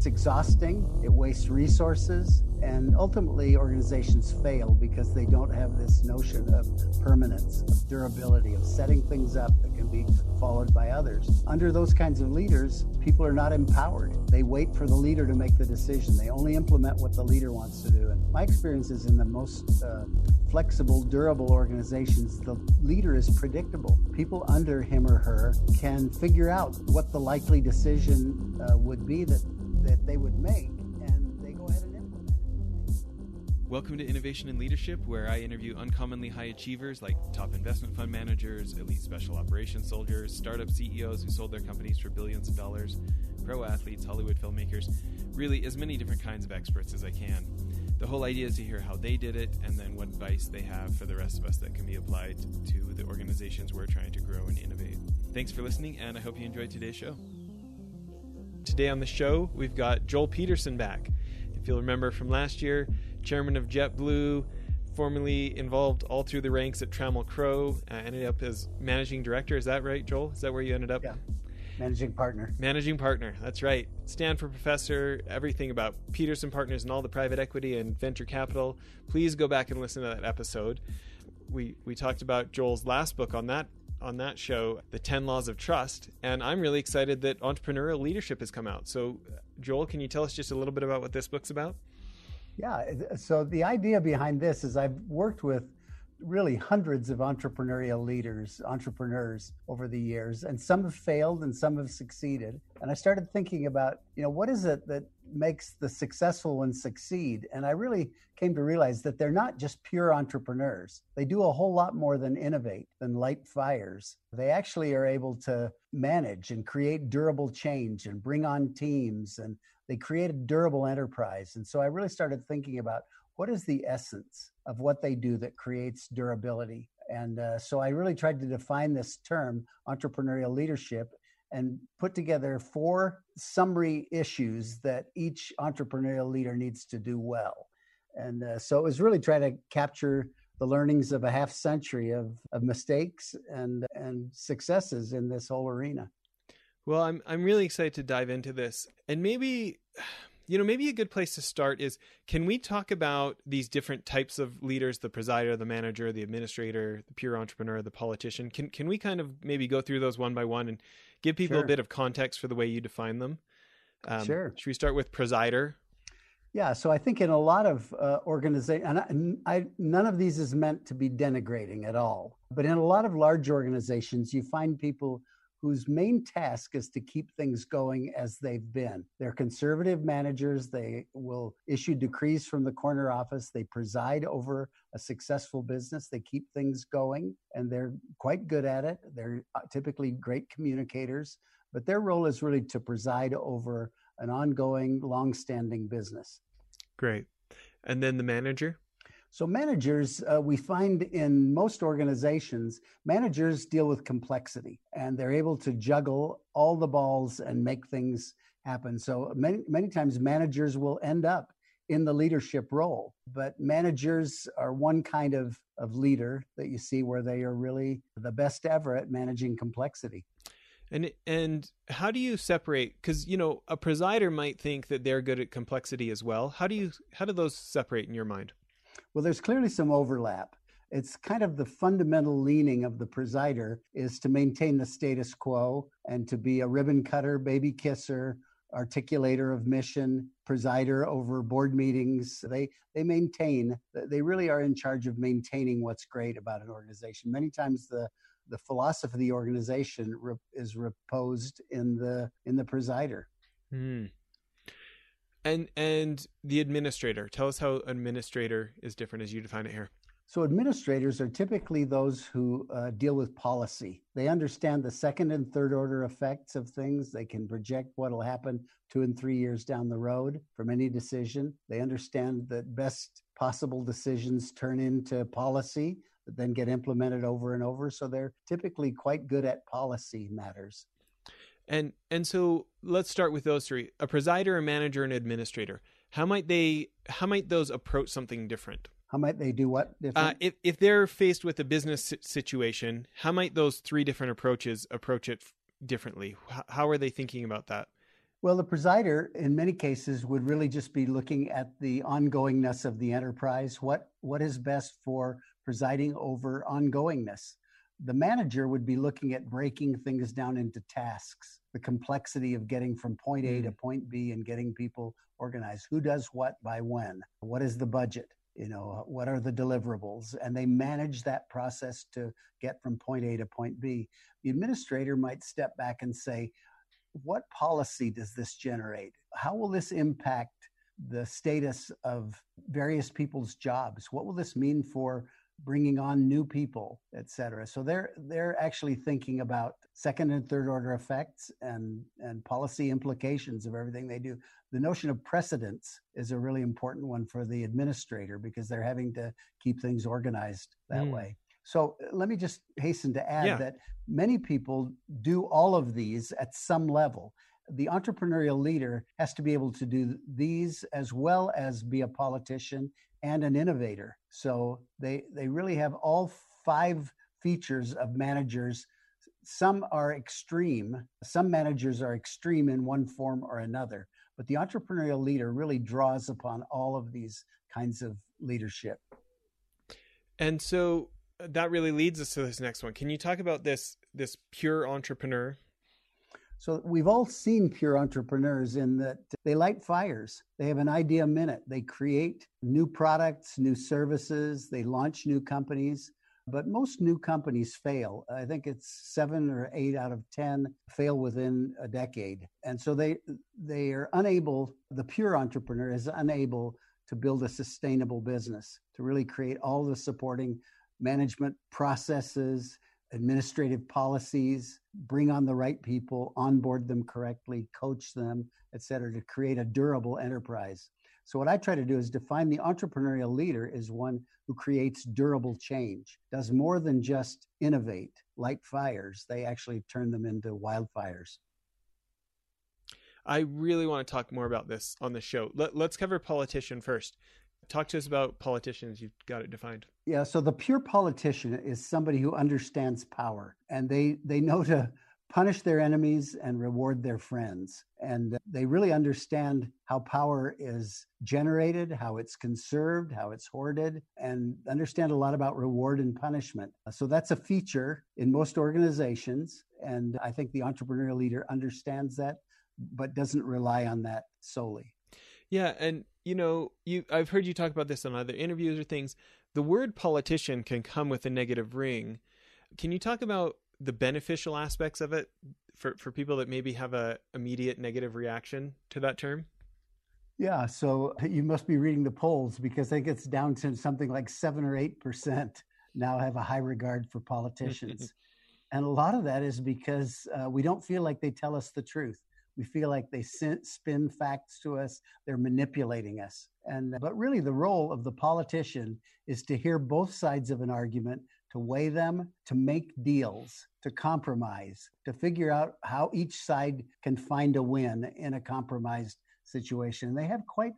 It's exhausting, it wastes resources, and ultimately organizations fail because they don't have this notion of permanence, of durability, of setting things up that can be followed by others. Under those kinds of leaders, people are not empowered. They wait for the leader to make the decision. They only implement what the leader wants to do. And my experience is in the most uh, flexible, durable organizations, the leader is predictable. People under him or her can figure out what the likely decision uh, would be that that they would make, and they go ahead and implement it. Welcome to Innovation and Leadership, where I interview uncommonly high achievers like top investment fund managers, elite special operations soldiers, startup CEOs who sold their companies for billions of dollars, pro athletes, Hollywood filmmakers, really as many different kinds of experts as I can. The whole idea is to hear how they did it and then what advice they have for the rest of us that can be applied to the organizations we're trying to grow and innovate. Thanks for listening, and I hope you enjoyed today's show. Today on the show, we've got Joel Peterson back. If you'll remember from last year, chairman of JetBlue, formerly involved all through the ranks at Trammell Crow, uh, ended up as managing director. Is that right, Joel? Is that where you ended up? Yeah. Managing partner. Managing partner. That's right. Stanford professor, everything about Peterson Partners and all the private equity and venture capital. Please go back and listen to that episode. We we talked about Joel's last book on that on that show, The 10 Laws of Trust, and I'm really excited that entrepreneurial leadership has come out. So, Joel, can you tell us just a little bit about what this book's about? Yeah, so the idea behind this is I've worked with really hundreds of entrepreneurial leaders, entrepreneurs over the years, and some have failed and some have succeeded. And I started thinking about, you know, what is it that makes the successful ones succeed? And I really came to realize that they're not just pure entrepreneurs. They do a whole lot more than innovate, than light fires. They actually are able to manage and create durable change and bring on teams and they create a durable enterprise. And so I really started thinking about what is the essence of what they do that creates durability? And uh, so I really tried to define this term, entrepreneurial leadership, and put together four summary issues that each entrepreneurial leader needs to do well. And uh, so it was really trying to capture the learnings of a half century of, of mistakes and, and successes in this whole arena. Well, I'm I'm really excited to dive into this. And maybe you know, maybe a good place to start is can we talk about these different types of leaders, the presider, the manager, the administrator, the pure entrepreneur, the politician? Can can we kind of maybe go through those one by one and give people sure. a bit of context for the way you define them? Um, sure. Should we start with presider? Yeah, so I think in a lot of uh, organizations, and I, I, none of these is meant to be denigrating at all, but in a lot of large organizations, you find people whose main task is to keep things going as they've been. They're conservative managers. They will issue decrees from the corner office. They preside over a successful business. They keep things going, and they're quite good at it. They're uh, typically great communicators, but their role is really to preside over an ongoing, long-standing business. Great. And then the manager? So, managers, uh, we find in most organizations, managers deal with complexity and they're able to juggle all the balls and make things happen. So, many, many times managers will end up in the leadership role, but managers are one kind of, of leader that you see where they are really the best ever at managing complexity. And and how do you separate? Because you know a presider might think that they're good at complexity as well. How do you how do those separate in your mind? Well, there's clearly some overlap. It's kind of the fundamental leaning of the presider is to maintain the status quo and to be a ribbon cutter, baby kisser, articulator of mission, presider over board meetings. They they maintain. They really are in charge of maintaining what's great about an organization. Many times the the philosophy of the organization is reposed in the in the presider. Mm. And and the administrator. Tell us how administrator is different as you define it here. So administrators are typically those who uh, deal with policy. They understand the second and third order effects of things. They can project what will happen two and three years down the road from any decision. They understand that best possible decisions turn into policy that then get implemented over and over. So they're typically quite good at policy matters. And and so let's start with those three: a presider, a manager, and administrator. How might they? How might those approach something different? How might they do what? Uh, if if they're faced with a business situation, how might those three different approaches approach it differently? How are they thinking about that? Well, the presider, in many cases, would really just be looking at the ongoingness of the enterprise. What what is best for presiding over ongoingness? The manager would be looking at breaking things down into tasks, the complexity of getting from point A mm. to point B and getting people organized. Who does what by when? What is the budget? You know, what are the deliverables? And they manage that process to get from point A to point B. The administrator might step back and say, what policy does this generate? How will this impact the status of various people's jobs? What will this mean for bringing on new people, et cetera? So they're they're actually thinking about second and third order effects and and policy implications of everything they do. The notion of precedence is a really important one for the administrator because they're having to keep things organized that mm. way. So uh, let me just hasten to add yeah. that many people do all of these at some level. The entrepreneurial leader has to be able to do these as well as be a politician and an innovator. So they they really have all five features of managers. Some are extreme. Some managers are extreme in one form or another. But the entrepreneurial leader really draws upon all of these kinds of leadership. And so uh, that really leads us to this next one. Can you talk about this this pure entrepreneur? So we've all seen pure entrepreneurs in that they light fires. They have an idea a minute. They create new products, new services, they launch new companies. But most new companies fail. I think it's seven or eight out of 10 fail within a decade. And so they, they are unable, the pure entrepreneur is unable to build a sustainable business, to really create all the supporting management processes, administrative policies, bring on the right people, onboard them correctly, coach them, et cetera, to create a durable enterprise. So, what I try to do is define the entrepreneurial leader as one who creates durable change, does more than just innovate, light fires, they actually turn them into wildfires. I really want to talk more about this on the show. Let, us cover politician first talk to us about politicians. You've got it defined. Yeah. So the pure politician is somebody who understands power and they, they know to punish their enemies and reward their friends. And they really understand how power is generated, how it's conserved, how it's hoarded, and understand a lot about reward and punishment. So that's a feature in most organizations. And I think the entrepreneurial leader understands that, but doesn't rely on that solely. Yeah, and you know, you I've heard you talk about this on other interviews or things. The word politician can come with a negative ring. Can you talk about the beneficial aspects of it for for people that maybe have a immediate negative reaction to that term? Yeah, so you must be reading the polls because I think it's down to something like seven or eight percent now have a high regard for politicians. and a lot of that is because uh, we don't feel like they tell us the truth. We feel like they spin facts to us. They're manipulating us. And but really, the role of the politician is to hear both sides of an argument, to weigh them, to make deals, to compromise, to figure out how each side can find a win in a compromised situation. And They have quite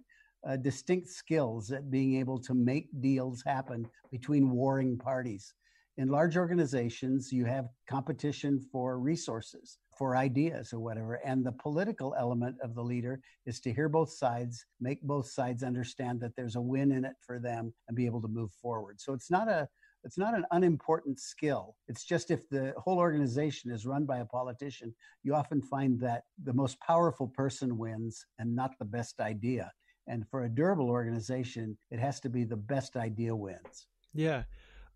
uh, distinct skills at being able to make deals happen between warring parties. In large organizations, you have competition for resources for ideas or whatever. And the political element of the leader is to hear both sides, make both sides understand that there's a win in it for them and be able to move forward. So it's not a it's not an unimportant skill. It's just if the whole organization is run by a politician, you often find that the most powerful person wins and not the best idea. And for a durable organization, it has to be the best idea wins. Yeah.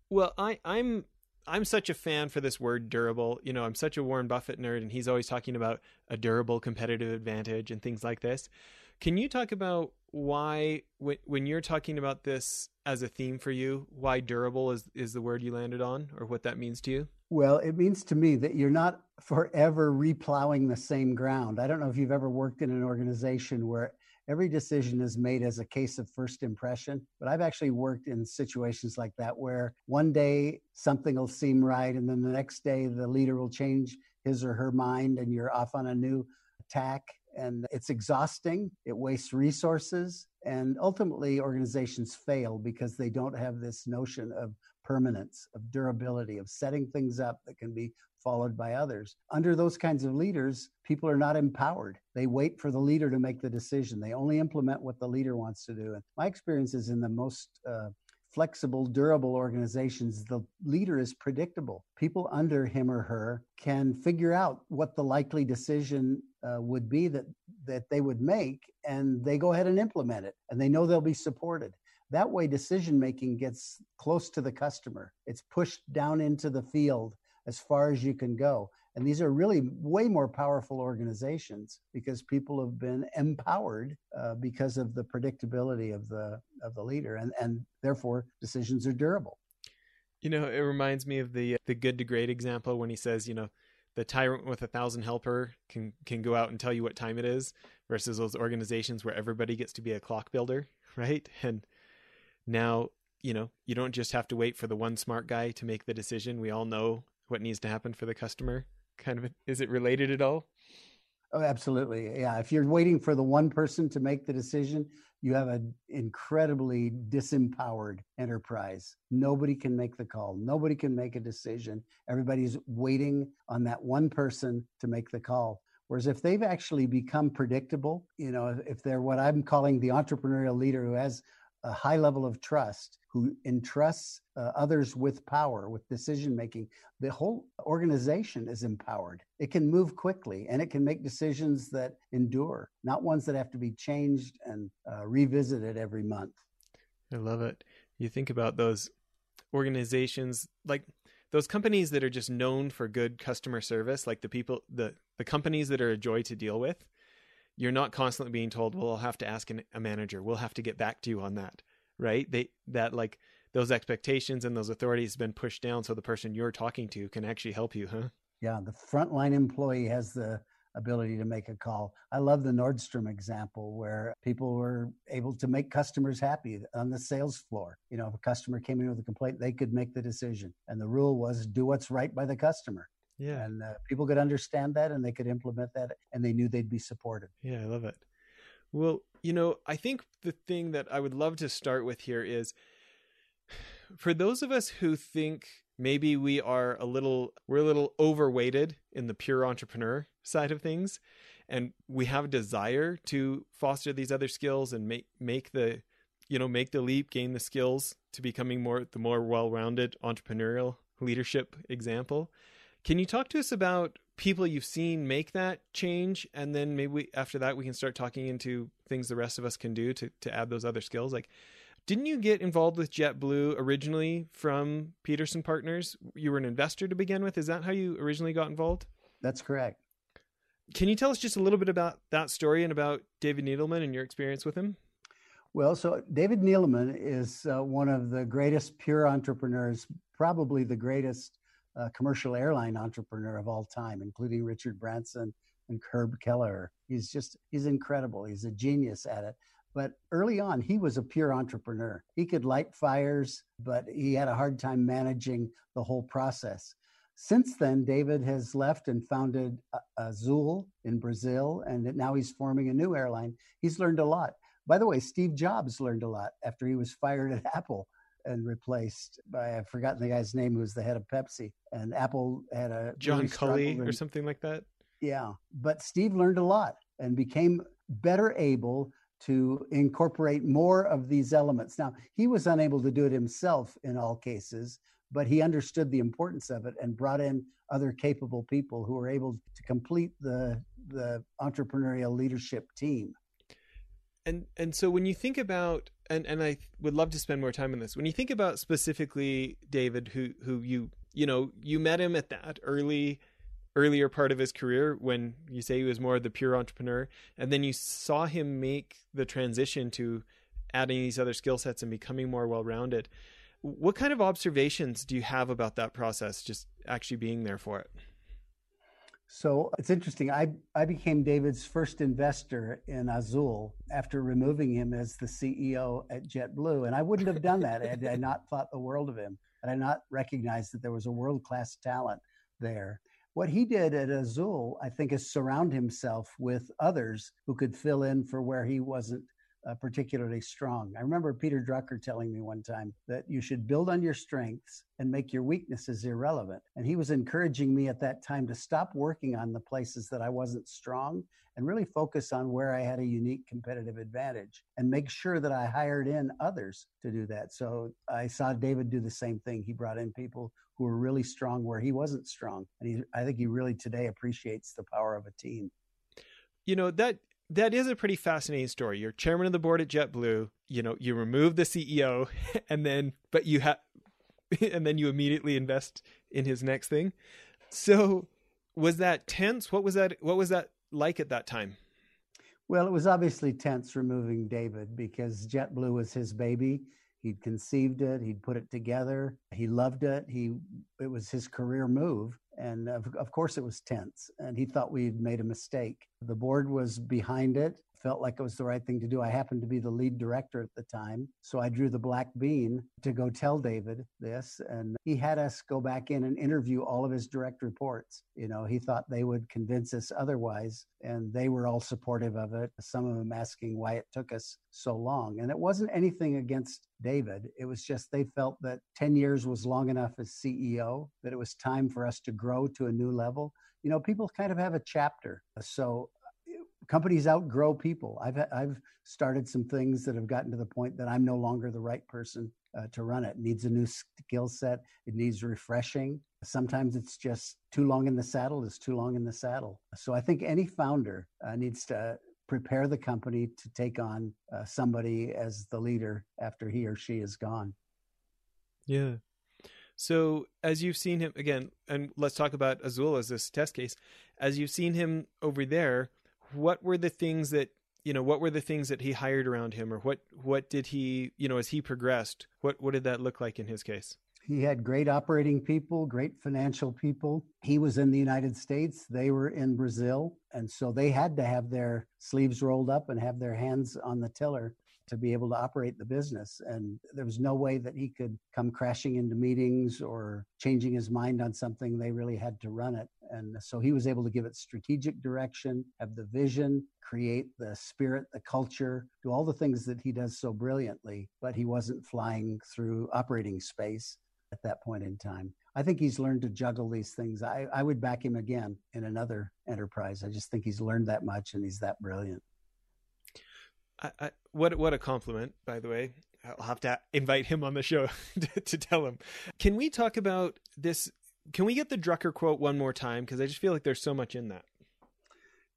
Well, I, I'm I'm such a fan for this word durable. You know, I'm such a Warren Buffett nerd, and he's always talking about a durable competitive advantage and things like this. Can you talk about why, when, when you're talking about this as a theme for you, why durable is, is the word you landed on or what that means to you? Well, it means to me that you're not forever replowing the same ground. I don't know if you've ever worked in an organization where every decision is made as a case of first impression. But I've actually worked in situations like that where one day something will seem right, and then the next day the leader will change his or her mind, and you're off on a new attack. And it's exhausting, it wastes resources, and ultimately organizations fail because they don't have this notion of permanence, of durability, of setting things up that can be followed by others. Under those kinds of leaders, people are not empowered. They wait for the leader to make the decision. They only implement what the leader wants to do. And my experience is in the most uh, flexible, durable organizations, the leader is predictable. People under him or her can figure out what the likely decision uh, would be that, that they would make, and they go ahead and implement it, and they know they'll be supported. That way, decision making gets close to the customer. It's pushed down into the field as far as you can go. And these are really way more powerful organizations because people have been empowered uh, because of the predictability of the of the leader, and and therefore decisions are durable. You know, it reminds me of the the good to great example when he says, you know, the tyrant with a thousand helper can can go out and tell you what time it is, versus those organizations where everybody gets to be a clock builder, right? And now you know you don't just have to wait for the one smart guy to make the decision. We all know what needs to happen for the customer kind of is it related at all? Oh, absolutely. Yeah. If you're waiting for the one person to make the decision, you have an incredibly disempowered enterprise. Nobody can make the call. Nobody can make a decision. Everybody's waiting on that one person to make the call. Whereas if they've actually become predictable, you know, if they're what I'm calling the entrepreneurial leader who has a high level of trust, who entrusts uh, others with power, with decision making, the whole organization is empowered. It can move quickly and it can make decisions that endure, not ones that have to be changed and uh, revisited every month. I love it. You think about those organizations like those companies that are just known for good customer service, like the people, the, the companies that are a joy to deal with you're not constantly being told, well, I'll have to ask an, a manager. We'll have to get back to you on that. Right. They, that like those expectations and those authorities have been pushed down so the person you're talking to can actually help you, huh? Yeah. The frontline employee has the ability to make a call. I love the Nordstrom example where people were able to make customers happy on the sales floor. You know, if a customer came in with a complaint, they could make the decision. And the rule was do what's right by the customer. Yeah. And uh, people could understand that and they could implement that and they knew they'd be supported. Yeah, I love it. Well, you know, I think the thing that I would love to start with here is for those of us who think maybe we are a little we're a little overweighted in the pure entrepreneur side of things and we have a desire to foster these other skills and make make the you know make the leap gain the skills to becoming more the more well-rounded entrepreneurial leadership example can you talk to us about people you've seen make that change, and then maybe we, after that we can start talking into things the rest of us can do to to add those other skills? Like, didn't you get involved with JetBlue originally from Peterson Partners? You were an investor to begin with. Is that how you originally got involved? That's correct. Can you tell us just a little bit about that story and about David Neeleman and your experience with him? Well, so David Neeleman is uh, one of the greatest pure entrepreneurs, probably the greatest uh, commercial airline entrepreneur of all time, including Richard Branson and Herb Kelleher. He's just, he's incredible. He's a genius at it. But early on, he was a pure entrepreneur. He could light fires, but he had a hard time managing the whole process. Since then, David has left and founded Azul in Brazil, and now he's forming a new airline. He's learned a lot. By the way, Steve Jobs learned a lot after he was fired at Apple and replaced by I've forgotten the guy's name who was the head of Pepsi. And Apple had a John really Culley or something like that. Yeah, but Steve learned a lot and became better able to incorporate more of these elements. Now, he was unable to do it himself in all cases, but he understood the importance of it and brought in other capable people who were able to complete the the entrepreneurial leadership team and and so when you think about and and I would love to spend more time on this. When you think about specifically David, who who you you know you met him at that early earlier part of his career when you say he was more of the pure entrepreneur, and then you saw him make the transition to adding these other skill sets and becoming more well rounded. What kind of observations do you have about that process? Just actually being there for it. So it's interesting. I, I became David's first investor in Azul after removing him as the CEO at JetBlue. And I wouldn't have done that had I not thought the world of him, had I not recognized that there was a world class talent there. What he did at Azul, I think, is surround himself with others who could fill in for where he wasn't uh, particularly strong. I remember Peter Drucker telling me one time that you should build on your strengths and make your weaknesses irrelevant. And he was encouraging me at that time to stop working on the places that I wasn't strong and really focus on where I had a unique competitive advantage and make sure that I hired in others to do that. So I saw David do the same thing. He brought in people who were really strong where he wasn't strong. And he, I think he really today appreciates the power of a team. You know, that that is a pretty fascinating story. You're chairman of the board at JetBlue. You know, you remove the CEO, and then but you have, and then you immediately invest in his next thing. So, was that tense? What was that? What was that like at that time? Well, it was obviously tense removing David because JetBlue was his baby. He'd conceived it, he'd put it together, he loved it. He it was his career move, and of, of course it was tense. And he thought we'd made a mistake. The board was behind it felt like it was the right thing to do. I happened to be the lead director at the time. So I drew the black bean to go tell David this. And he had us go back in and interview all of his direct reports. You know, he thought they would convince us otherwise. And they were all supportive of it. Some of them asking why it took us so long. And it wasn't anything against David. It was just they felt that 10 years was long enough as CEO, that it was time for us to grow to a new level you know people kind of have a chapter so companies outgrow people. I've I've started some things that have gotten to the point that I'm no longer the right person uh, to run it. it. Needs a new skill set. It needs refreshing. Sometimes it's just too long in the saddle. Is too long in the saddle. So I think any founder uh, needs to prepare the company to take on uh, somebody as the leader after he or she is gone. Yeah. So as you've seen him again, and let's talk about Azul as this test case. As you've seen him over there, what were the things that you know what were the things that he hired around him or what what did he you know as he progressed what what did that look like in his case? He had great operating people great financial people. He was in the united states. They were in brazil. And so they had to have their sleeves rolled up and have their hands on the tiller to be able to operate the business. And there was no way that he could come crashing into meetings or changing his mind on something. They really had to run it. And so he was able to give it strategic direction, have the vision, create the spirit, the culture, do all the things that he does so brilliantly, but he wasn't flying through operating space at that point in time. I think he's learned to juggle these things. I, I would back him again in another enterprise. I just think he's learned that much and he's that brilliant. I, I, what what a compliment, by the way. I'll have to invite him on the show to, to tell him. Can we talk about this? Can we get the Drucker quote one more time? Because I just feel like there's so much in that.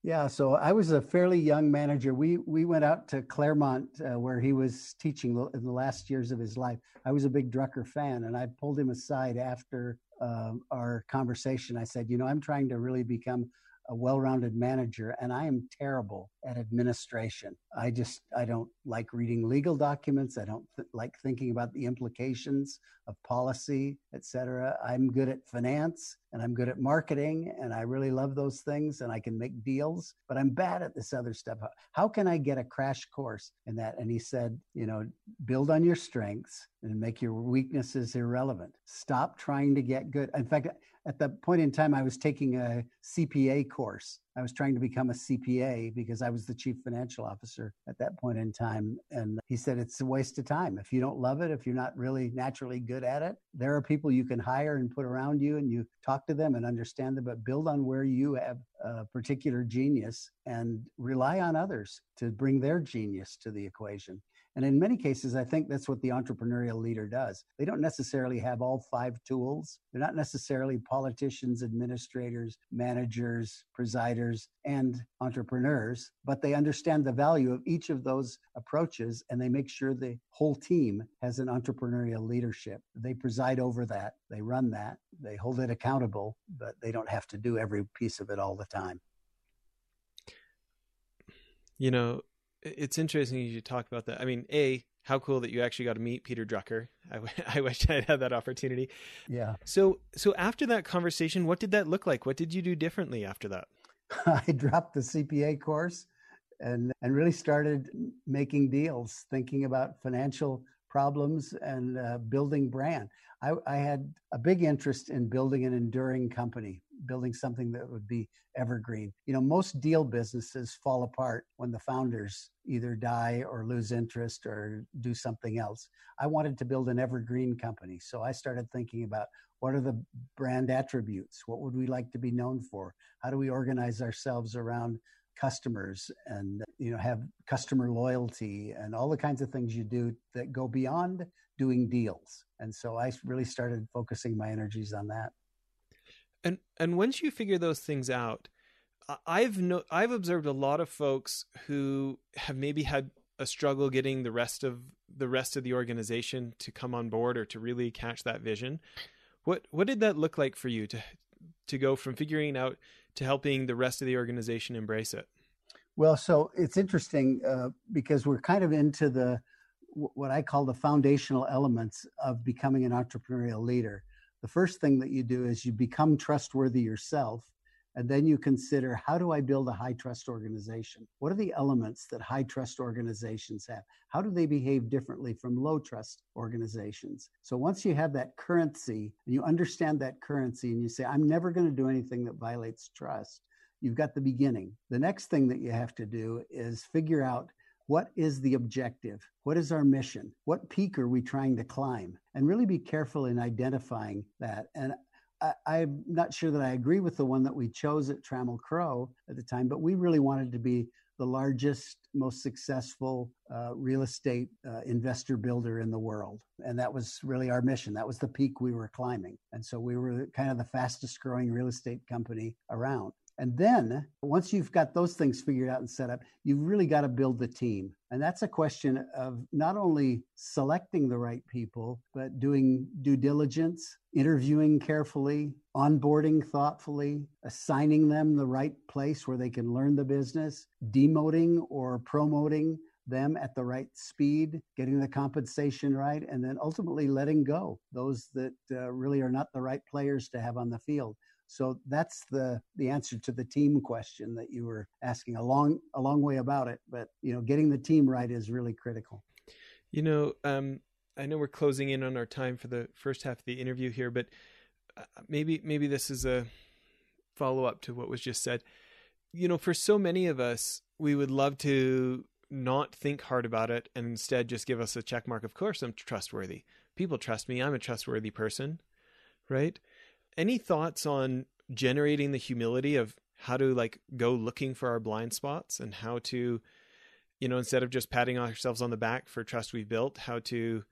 Yeah, so I was a fairly young manager. We we went out to Claremont uh, where he was teaching in the last years of his life. I was a big Drucker fan, and I pulled him aside after uh, our conversation. I said, you know, I'm trying to really become a well-rounded manager and i am terrible at administration. I just i don't like reading legal documents. I don't th- like thinking about the implications of policy etc i'm good at finance and i'm good at marketing and i really love those things and i can make deals but i'm bad at this other stuff. How can i get a crash course in that? And he said you know build on your strengths and make your weaknesses irrelevant. Stop trying to get good. In fact at that point in time, I was taking a CPA course. I was trying to become a CPA because I was the chief financial officer at that point in time. And he said, it's a waste of time. If you don't love it, if you're not really naturally good at it, there are people you can hire and put around you and you talk to them and understand them, but build on where you have a particular genius and rely on others to bring their genius to the equation. And in many cases, I think that's what the entrepreneurial leader does. They don't necessarily have all five tools. They're not necessarily politicians, administrators, managers, presiders, and entrepreneurs, but they understand the value of each of those approaches and they make sure the whole team has an entrepreneurial leadership. They preside over that, they run that, they hold it accountable, but they don't have to do every piece of it all the time. You know, it's interesting you talk about that. I mean, a how cool that you actually got to meet Peter Drucker. I, I wish I'd had that opportunity. Yeah. So so after that conversation, what did that look like? What did you do differently after that? I dropped the CPA course and and really started making deals, thinking about financial problems and uh, building brand. I, I, had a big interest in building an enduring company. Building something that would be evergreen. You know, most deal businesses fall apart when the founders either die or lose interest or do something else. I wanted to build an evergreen company. So I started thinking about what are the brand attributes? What would we like to be known for? How do we organize ourselves around customers and you know have customer loyalty and all the kinds of things you do that go beyond doing deals and so i really started focusing my energies on that and and once you figure those things out i've no i've observed a lot of folks who have maybe had a struggle getting the rest of the rest of the organization to come on board or to really catch that vision what what did that look like for you to to go from figuring out to helping the rest of the organization embrace it? Well, so it's interesting uh, because we're kind of into the what I call the foundational elements of becoming an entrepreneurial leader. The first thing that you do is you become trustworthy yourself and then you consider how do I build a high trust organization? What are the elements that high trust organizations have? How do they behave differently from low trust organizations? So once you have that currency and you understand that currency and you say, I'm never going to do anything that violates trust, you've got the beginning. The next thing that you have to do is figure out what is the objective? What is our mission? What peak are we trying to climb? And really be careful in identifying that. And I, am not sure that I agree with the one that we chose at Trammell Crow at the time, but we really wanted to be the largest, most successful uh, real estate uh, investor builder in the world. And that was really our mission. That was the peak we were climbing. And so we were kind of the fastest growing real estate company around. And then once you've got those things figured out and set up, you've really got to build the team. And that's a question of not only selecting the right people, but doing due diligence, interviewing carefully, onboarding thoughtfully, assigning them the right place where they can learn the business, demoting or promoting them at the right speed, getting the compensation right, and then ultimately letting go those that uh, really are not the right players to have on the field. So that's the the answer to the team question that you were asking. A long a long way about it, but you know, getting the team right is really critical. You know, um, I know we're closing in on our time for the first half of the interview here, but uh, maybe maybe this is a follow up to what was just said. You know, for so many of us, we would love to not think hard about it and instead just give us a check mark. Of course, I'm trustworthy. People trust me. I'm a trustworthy person, right? Any thoughts on generating the humility of how to like go looking for our blind spots and how to you know instead of just patting ourselves on the back for trust we've built how to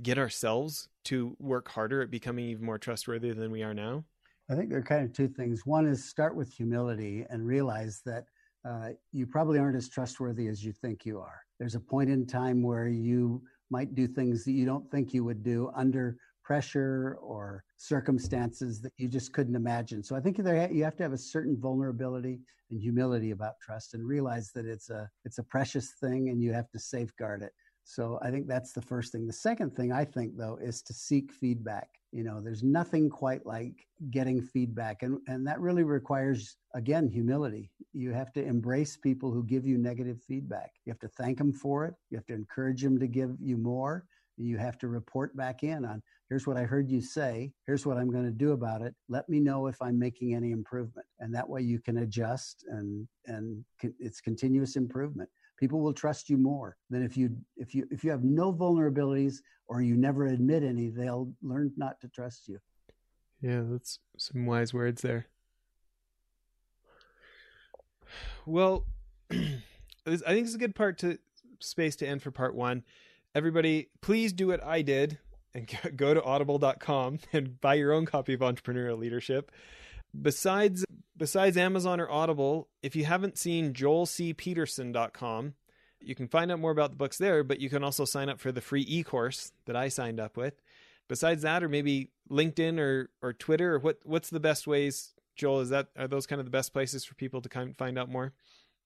get ourselves to work harder at becoming even more trustworthy than we are now? I think there are kind of two things. One is start with humility and realize that uh, you probably aren't as trustworthy as you think you are. There's a point in time where you might do things that you don't think you would do under pressure or circumstances that you just couldn't imagine. So I think there you have to have a certain vulnerability and humility about trust and realize that it's a it's a precious thing and you have to safeguard it. So I think that's the first thing. The second thing I think though is to seek feedback. You know, there's nothing quite like getting feedback and and that really requires again humility. You have to embrace people who give you negative feedback. You have to thank them for it. You have to encourage them to give you more you have to report back in on here's what I heard you say, here's what I'm going to do about it. Let me know if I'm making any improvement. And that way you can adjust and and it's continuous improvement. People will trust you more than if you if you if you have no vulnerabilities or you never admit any, they'll learn not to trust you. Yeah, that's some wise words there. Well, I think it's a good part to space to end for part one everybody, please do what I did and go to audible.com and buy your own copy of Entrepreneurial Leadership. Besides besides Amazon or Audible, if you haven't seen joelcpeterson.com, you can find out more about the books there, but you can also sign up for the free e-course that I signed up with. Besides that or maybe LinkedIn or or Twitter or what what's the best ways Joel is that are those kind of the best places for people to kind of find out more?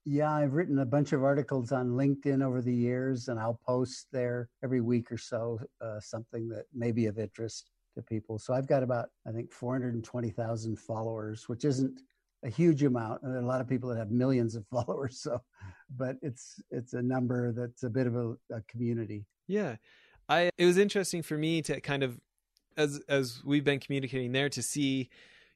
Yeah, I've written a bunch of articles on LinkedIn over the years, and I'll post there every week or so uh, something that may be of interest to people. So I've got about, I think, 420,000 followers, which isn't a huge amount. And there are a lot of people that have millions of followers. So, but it's it's a number that's a bit of a, a community. Yeah, I it was interesting for me to kind of as as we've been communicating there to see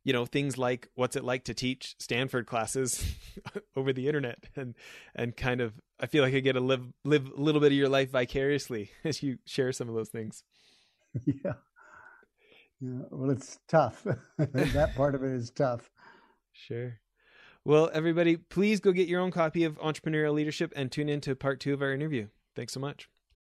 you know things like what's it like to teach Stanford classes over the internet and and kind of I feel like I get to live live a little bit of your life vicariously as you share some of those things. Yeah. Yeah, well, it's tough. that part of it is tough. Sure. Well, everybody, please go get your own copy of Entrepreneurial Leadership and tune in to part two of our interview. Thanks so much.